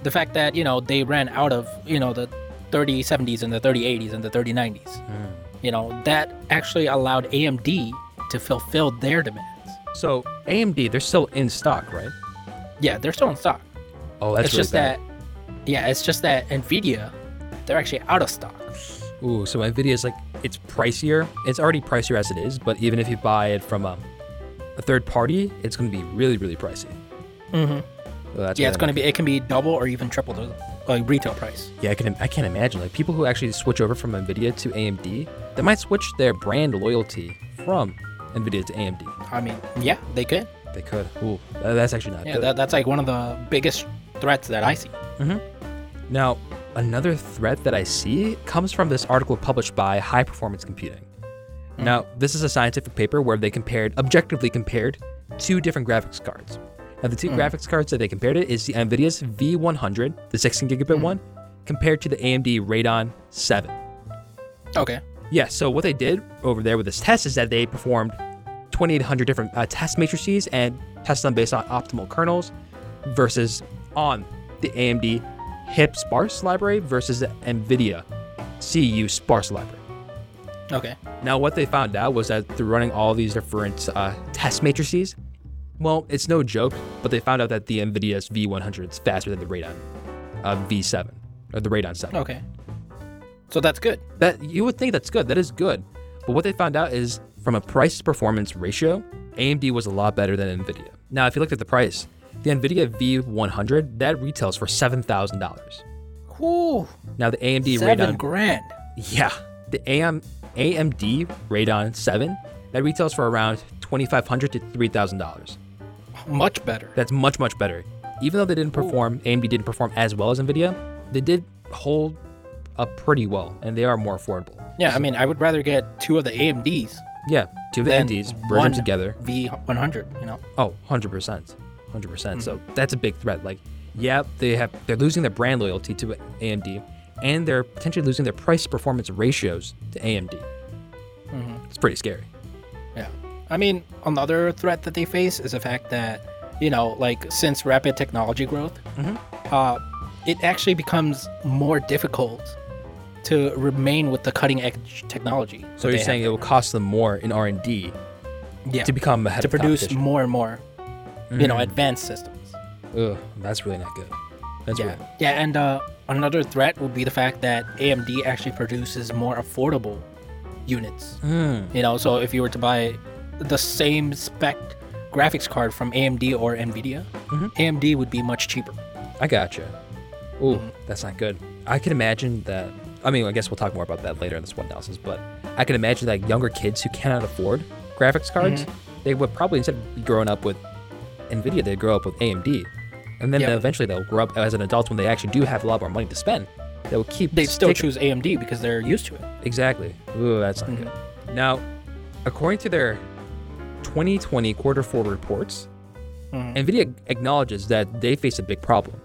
The fact that, you know, they ran out of, you know, the 3070s and the 3080s and the 3090s. Hmm. You know, that actually allowed AMD to fulfill their demands. So AMD, they're still in stock, right? Yeah, they're still in stock. Oh, that's it's really just bad. that yeah, it's just that Nvidia, they're actually out of stock. Ooh, so Nvidia is like it's pricier. It's already pricier as it is, but even if you buy it from um, a third party, it's going to be really, really pricey. Mm-hmm. So that's Yeah, it's going to be it can be double or even triple the like retail price. Yeah, I can. I can't imagine like people who actually switch over from Nvidia to AMD. They might switch their brand loyalty from Nvidia to AMD. I mean, yeah, they could. They could. Ooh, that's actually not Yeah, that, that's like one of the biggest threats that I see. Mm-hmm. Now, another threat that I see comes from this article published by High Performance Computing. Hmm. Now, this is a scientific paper where they compared, objectively compared, two different graphics cards. Now, the two hmm. graphics cards that they compared it is the NVIDIA's V100, the 16 gigabit hmm. one, compared to the AMD Radeon 7. Okay. Yeah, so what they did over there with this test is that they performed 2,800 different uh, test matrices and tested them based on optimal kernels versus on the AMD hipSPARSE library versus the NVIDIA cuSPARSE library. Okay. Now, what they found out was that through running all these different uh, test matrices, well, it's no joke, but they found out that the NVIDIA's V100 is faster than the Radeon uh, V7 or the Radeon 7. Okay. So that's good. That you would think that's good. That is good. But what they found out is from a price performance ratio, AMD was a lot better than Nvidia. Now, if you looked at the price, the Nvidia V100 that retails for seven thousand dollars. Whew. Now the AMD Seven Radeon, grand. yeah, the AM, AMD Radeon 7 that retails for around twenty five hundred to three thousand dollars. Much better. That's much much better. Even though they didn't perform, AMD didn't perform as well as Nvidia, they did hold up pretty well, and they are more affordable. Yeah, I mean, I would rather get two of the AMDs Yeah, two of the AMDs, merge them together. V100. You know. Oh, 100%. 100%. percent So Mm-hmm. that's a big threat. Like, yeah, they have they're losing their brand loyalty to AMD and they're potentially losing their price performance ratios to AMD. Mm-hmm. It's pretty scary. Yeah. I mean, another threat that they face is the fact that, you know, like since rapid technology growth, Mhm. uh, it actually becomes more difficult to remain with the cutting edge technology. So you're saying it will cost them more in R&D yeah, to become ahead to produce more and more, you know, Mm. advanced systems. Ugh, that's really not good. That's yeah, yeah, and uh, another threat would be the fact that AMD actually produces more affordable units. Mm. You know, so if you were to buy the same spec graphics card from AMD or Nvidia, Mhm. AMD would be much cheaper. I gotcha. Ooh, Mm-hmm. that's not good. I can imagine that. I mean, I guess we'll talk more about that later in this one analysis, but I can imagine that younger kids who cannot afford graphics cards, Mm-hmm. they would probably instead of growing up with Nvidia, they'd grow up with AMD, and then Yep. eventually they'll grow up as an adult when they actually do have a lot more money to spend. They will keep. They still choose AMD because they're used to it. exactly. Ooh, that's not Mhm. good. Now, according to their 2020 quarter four reports, Mhm. NVIDIA acknowledges that they face a big problem.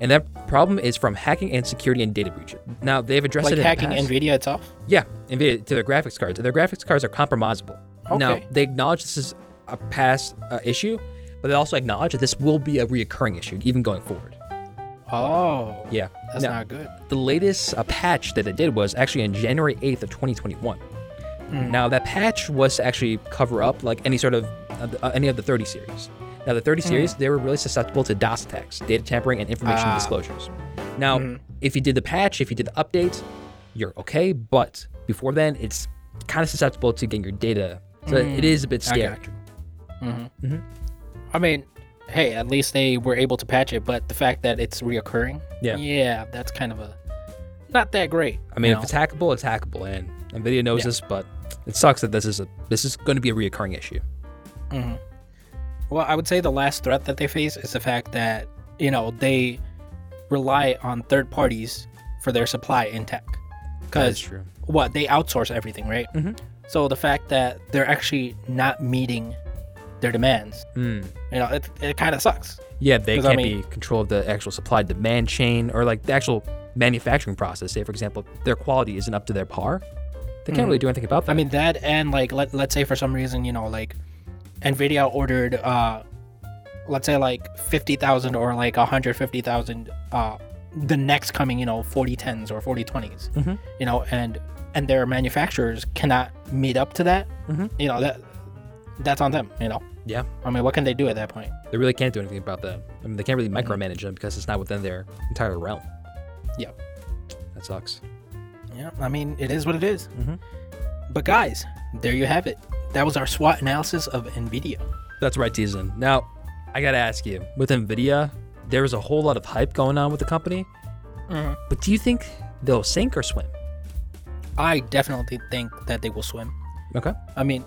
And that problem is from hacking and security and data breach. Now, they've addressed Like it in hacking the past. Nvidia itself. Yeah, NVIDIA to their graphics cards. Their graphics cards are compromisable. Now, they acknowledge this is a past uh, issue, but they also acknowledge that this will be a reoccurring issue even going forward. Oh, Yeah. that's Now, not good. the latest uh, patch that they did was actually on January 8th of 2021. Now that patch was to actually cover up like any sort of uh, uh, any of the 30 series. Now the 30 series they were really susceptible to DOS attacks, data tampering, and information Ah. disclosures. Now if you did the patch, if you did the update, you're okay. But before then, it's kind of susceptible to getting your data. So it is a bit scary. Got you. I mean, hey, at least they were able to patch it, but the fact that it's reoccurring, Yeah. yeah, that's kind of a not that great. I mean, you if it's hackable, it's hackable, and Nvidia knows Yeah. this, but it sucks that this is a this is going to be a reoccurring issue. know? well, I would say the last threat that they face is the fact that you know they rely on third parties for their supply in tech. Because true. what they outsource everything, right? Mhm. So the fact that they're actually not meeting their demands, Mm. you know, it, it kind of sucks. Yeah, they can't mean- be control of the actual supply demand chain or like the actual manufacturing process. Say, for example, their quality isn't up to their par. They can't really do anything about that. I mean that and like let let's say for some reason, you know, like Nvidia ordered uh let's say like 50,000 or like 150,000 uh the next coming, you know, 4010s or 4020s. Mhm. You know, and and their manufacturers cannot meet up to that. Mhm. You know, that that's on them, you know. Yeah, I mean, what can they do at that point? they really can't do anything about that. I mean, they can't really micromanage them because it's not within their entire realm. Yep. That sucks. Yeah, I mean, it is what it is. Mhm. But guys, there you have it. That was our SWOT analysis of Nvidia. That's right, Teason. Now, I gotta ask you, with Nvidia, there is a whole lot of hype going on with the company. Mhm. But do you think they'll sink or swim? I definitely think that they will swim. Okay. I mean,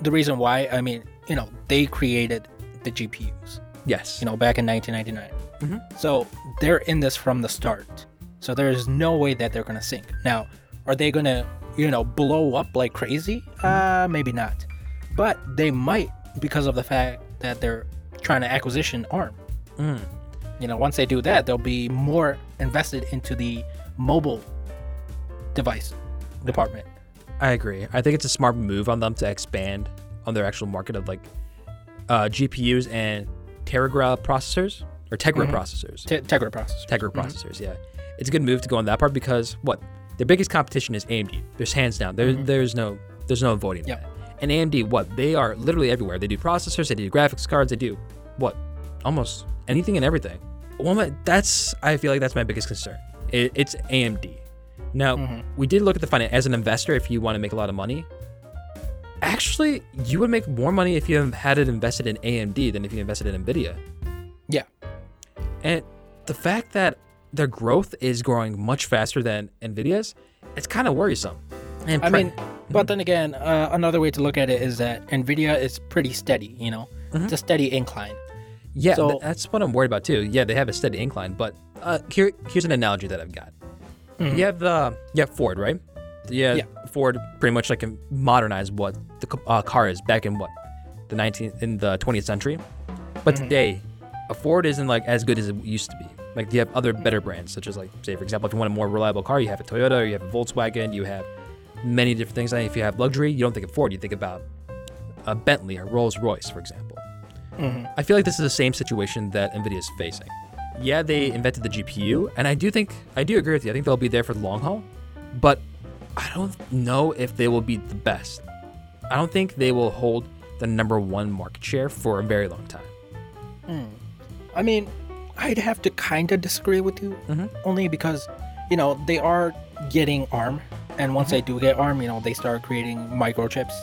the reason why, I mean, you know, they created the GPUs, Yes. you know, back in 1999. Mhm. So they're in this from the start. So there's no way that they're going to sink. Now, are they going to, you know, blow up like crazy? Uh, maybe not. But they might because of the fact that they're trying to acquisition ARM. Mm. You know, once they do that, they'll be more invested into the mobile device department. I agree. I think it's a smart move on them to expand on their actual market of like uh, GPUs and Tegra processors or Tegra Mhm. processors. Te- Tegra processor. Tegra processors, yeah. It's a good move to go on that part because what their biggest competition is AMD. There's hands down. There, there's no there's no avoiding Yep. that. And AMD, what they are literally everywhere. They do processors, they do graphics cards, they do what almost anything and everything. Well, my, that's I feel like that's my biggest concern. It, it's AMD. Now Mhm. we did look at the finance as an investor. If you want to make a lot of money, actually you would make more money if you had it invested in AMD than if you invested in Nvidia. Yeah. And the fact that their growth is growing much faster than Nvidia's, it's kind of worrisome. And I pre- mean, but then again, uh, another way to look at it is that Nvidia is pretty steady. You know, it's a steady incline. yeah, so- th- that's what I'm worried about too. Yeah, they have a steady incline, but uh, here, here's an analogy that I've got. You have the you have Ford, right? Yeah, Yeah. Ford pretty much like modernized what the uh, car is back in what the 19th in the 20th century. But mm-hmm. today, a Ford isn't like as good as it used to be. Like you have other mm-hmm. better brands, such as like say for example, if you want a more reliable car, you have a Toyota, or you have a Volkswagen, you have many different things. And if you have luxury, you don't think of Ford, you think about a Bentley or Rolls Royce, for example. Mm-hmm. I feel like this is the same situation that Nvidia is facing. Yeah, they invented the GPU, and I do think I do agree with you. I think they'll be there for the long haul, but I don't know if they will be the best. I don't think they will hold the number one market share for a very long time. Hmm. I mean, I'd have to kind of disagree with you, Hmm. only because, you know, they are getting ARM, and once they mm-hmm. do get ARM, you know, they start creating microchips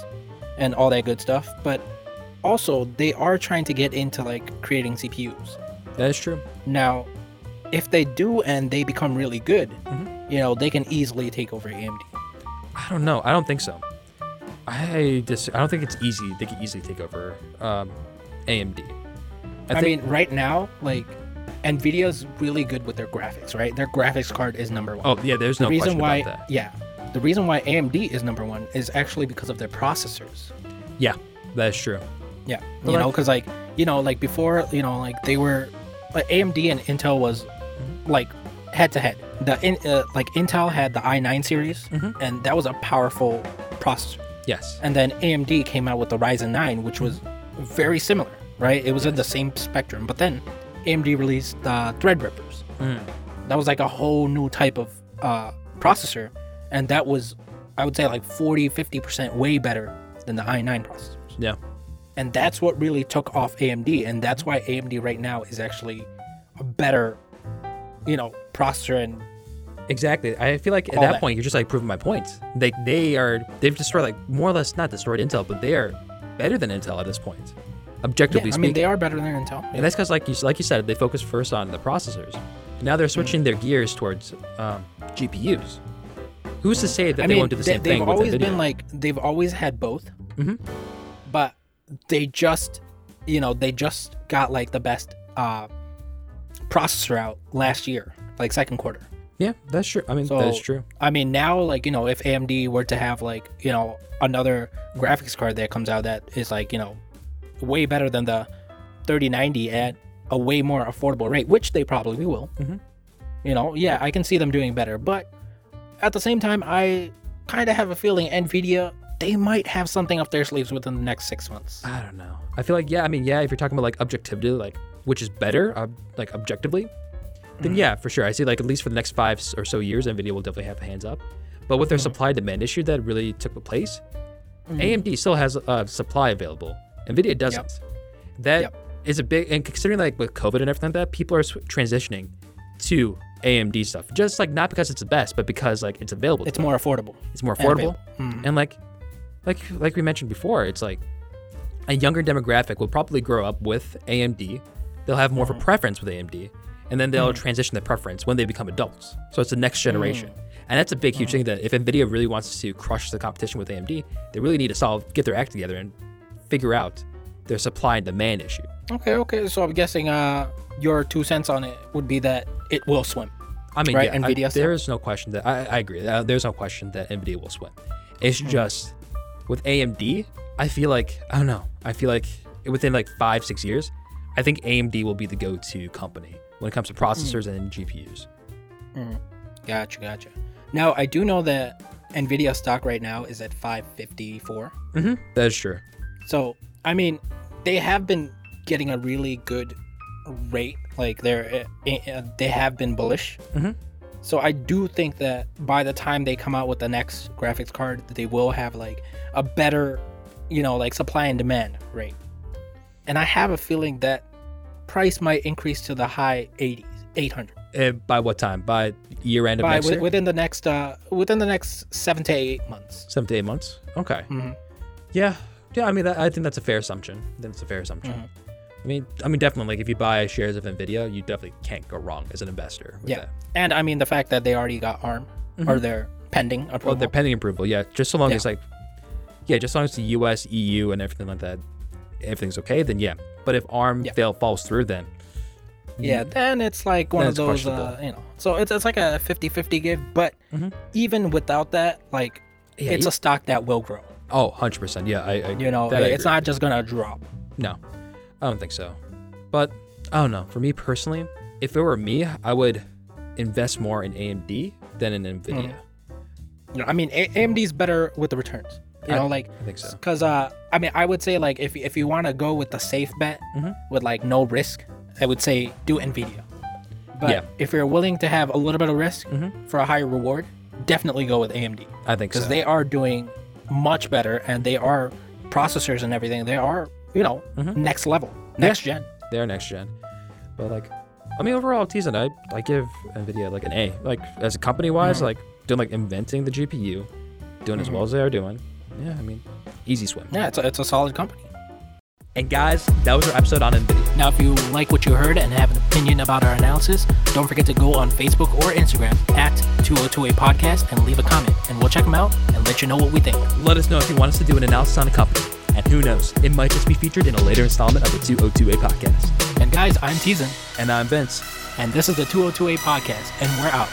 and all that good stuff. But also, they are trying to get into like creating CPUs. That is true. Now, if they do and they become really good, mm-hmm. you know, they can easily take over AMD. I don't know. I don't think so. I just I don't think it's easy. They could easily take over um, AMD. I, think, mean, right now, like Nvidia's really good with their graphics, right? Their graphics card is number one. oh yeah, there's no the reason question why, about that. yeah, the reason why AMD is number one is actually because of their processors. Yeah, that is true. Yeah, Well, you know, because like you know, like before, you know, like they were, like AMD and Intel was like head to head. The in, uh, like Intel had the i9 series, Mhm. and that was a powerful processor. Yes. And then AMD came out with the Ryzen 9, which was very similar. right? It was in the same spectrum. But then AMD released the uh, Threadrippers. That was like a whole new type of uh, processor, and that was, I would say, like 40, 50% way better than the i9 processors. Yeah. And that's what really took off AMD, and that's why AMD right now is actually a better, you know, processor and Exactly. I feel like at that, that. point you're just like proving my point. They they are they've destroyed like more or less not destroyed Intel, but they are better than Intel at this point, objectively yeah, I speaking. mean they are better than Intel. and that's because like you like you said, they focus first on the processors. Now they're switching their gears towards um, GPUs. Who's to say that I they mean, won't do the they, same they've thing with always been like they've always had both, Mhm. but they just, you know, they just got like the best uh, processor out last year, like second quarter. yeah, that's true. I mean, So that is true. I mean, now like you know, if AMD were to have like you know another graphics card that comes out that is like you know way better than the 3090 at a way more affordable rate, which they probably will. Mhm. You know, yeah, I can see them doing better, but at the same time, I kind of have a feeling Nvidia they might have something up their sleeves within the next six months. I don't know. I feel like yeah. I mean, yeah. If you're talking about like objectivity, like which is better, uh, like objectively, then Mm. yeah, for sure. I see like at least for the next five or so years, Nvidia will definitely have hands up. But with their Mm-hmm. supply demand issue that really took the place, AMD still has uh, supply available. Nvidia doesn't. That is Yep. a big and considering like with COVID and everything like that, people are transitioning to AMD stuff. Just like not because it's the best, but because like it's available. It's more affordable. It's more and affordable. Mhm. and like, like like we mentioned before, it's like a younger demographic will probably grow up with AMD. They'll have more of a preference with AMD, and then they'll transition their preference when they become adults. So it's the next generation, and that's a big, huge thing. That if Nvidia really wants to crush the competition with AMD, they really need to solve, get their act together, and figure out their supply and demand issue. Okay, okay. So I'm guessing uh, your two cents on it would be that it will swim. I mean, Right, yeah, Nvidia there stuff. is no question that I, I agree. Uh, there's no question that Nvidia will swim. It's Hmm. just with AMD, I feel like I don't know. I feel like within like five six years, I think AMD will be the go-to company when it comes to processors and GPUs. Gotcha, gotcha. Now I do know that Nvidia stock right now is at 554. Mm-hmm. That is true. So I mean, they have been getting a really good rate. Like they're uh, uh, they have been bullish. Mhm. So I do think that by the time they come out with the next graphics card, that they will have like a better, you know, like supply and demand rate. And I have a feeling that price might increase to the high 80s, 800 Uh, by what time? By year end of by next wi- year? within the next uh within the next seven to eight months. Seven to eight months. Okay. Mhm. Yeah. Yeah. I mean, that, I think that's a fair assumption. I think that's a fair assumption. Mhm. I mean, I mean, definitely. Like, if you buy shares of Nvidia, you definitely can't go wrong as an investor. Yeah, That. and I mean the fact that they already got ARM or they're pending approval. Mm-hmm. Well, they're pending approval. Yeah, just so long Yeah. as like, yeah, just so long as the U.S., EU, and everything like that, everything's okay. Then yeah. But if ARM Yeah. fail falls through, then yeah, then it's like one of those, uh, you know. So it's, it's like a 50-50 give, but Mhm. even without that, like Yeah, it's you- a stock that will grow. oh, 100 percent. Yeah, I, I You know, that I it's not just gonna drop. No, I don't think so. But I don't know. For me personally, if it were me, I would invest more in AMD than in Nvidia. You know, I mean, A- AMD's better with the returns. You I- know, like I think so. because uh, I mean, I would say like if if you want to go with the safe bet Mhm. with like no risk, I would say do Nvidia. But Yeah. if you're willing to have a little bit of risk Mhm. for a higher reward, definitely go with AMD I think so. because so. they are doing much better and they are processors and everything. They are you know Mhm. next level, next gen. They're next gen. But like, I mean, overall, Teason, I I give Nvidia like an A. Like as a company wise, Mm-hmm. like doing like inventing the GPU, doing as well as they are doing. Yeah, I mean, easy swim. Yeah, it's a, it's a solid company. And guys, that was our episode on Nvidia. Now, if you like what you heard and have an opinion about our analysis, don't forget to go on Facebook or Instagram at 2028 Podcast and leave a comment, and we'll check them out and let you know what we think. Let us know if you want us to do an analysis on a company. And who knows, it might just be featured in a later installment of the 2028 podcast. And guys, I'm Teason, And I'm Vince. and this is the 2028 Podcast, and we're out.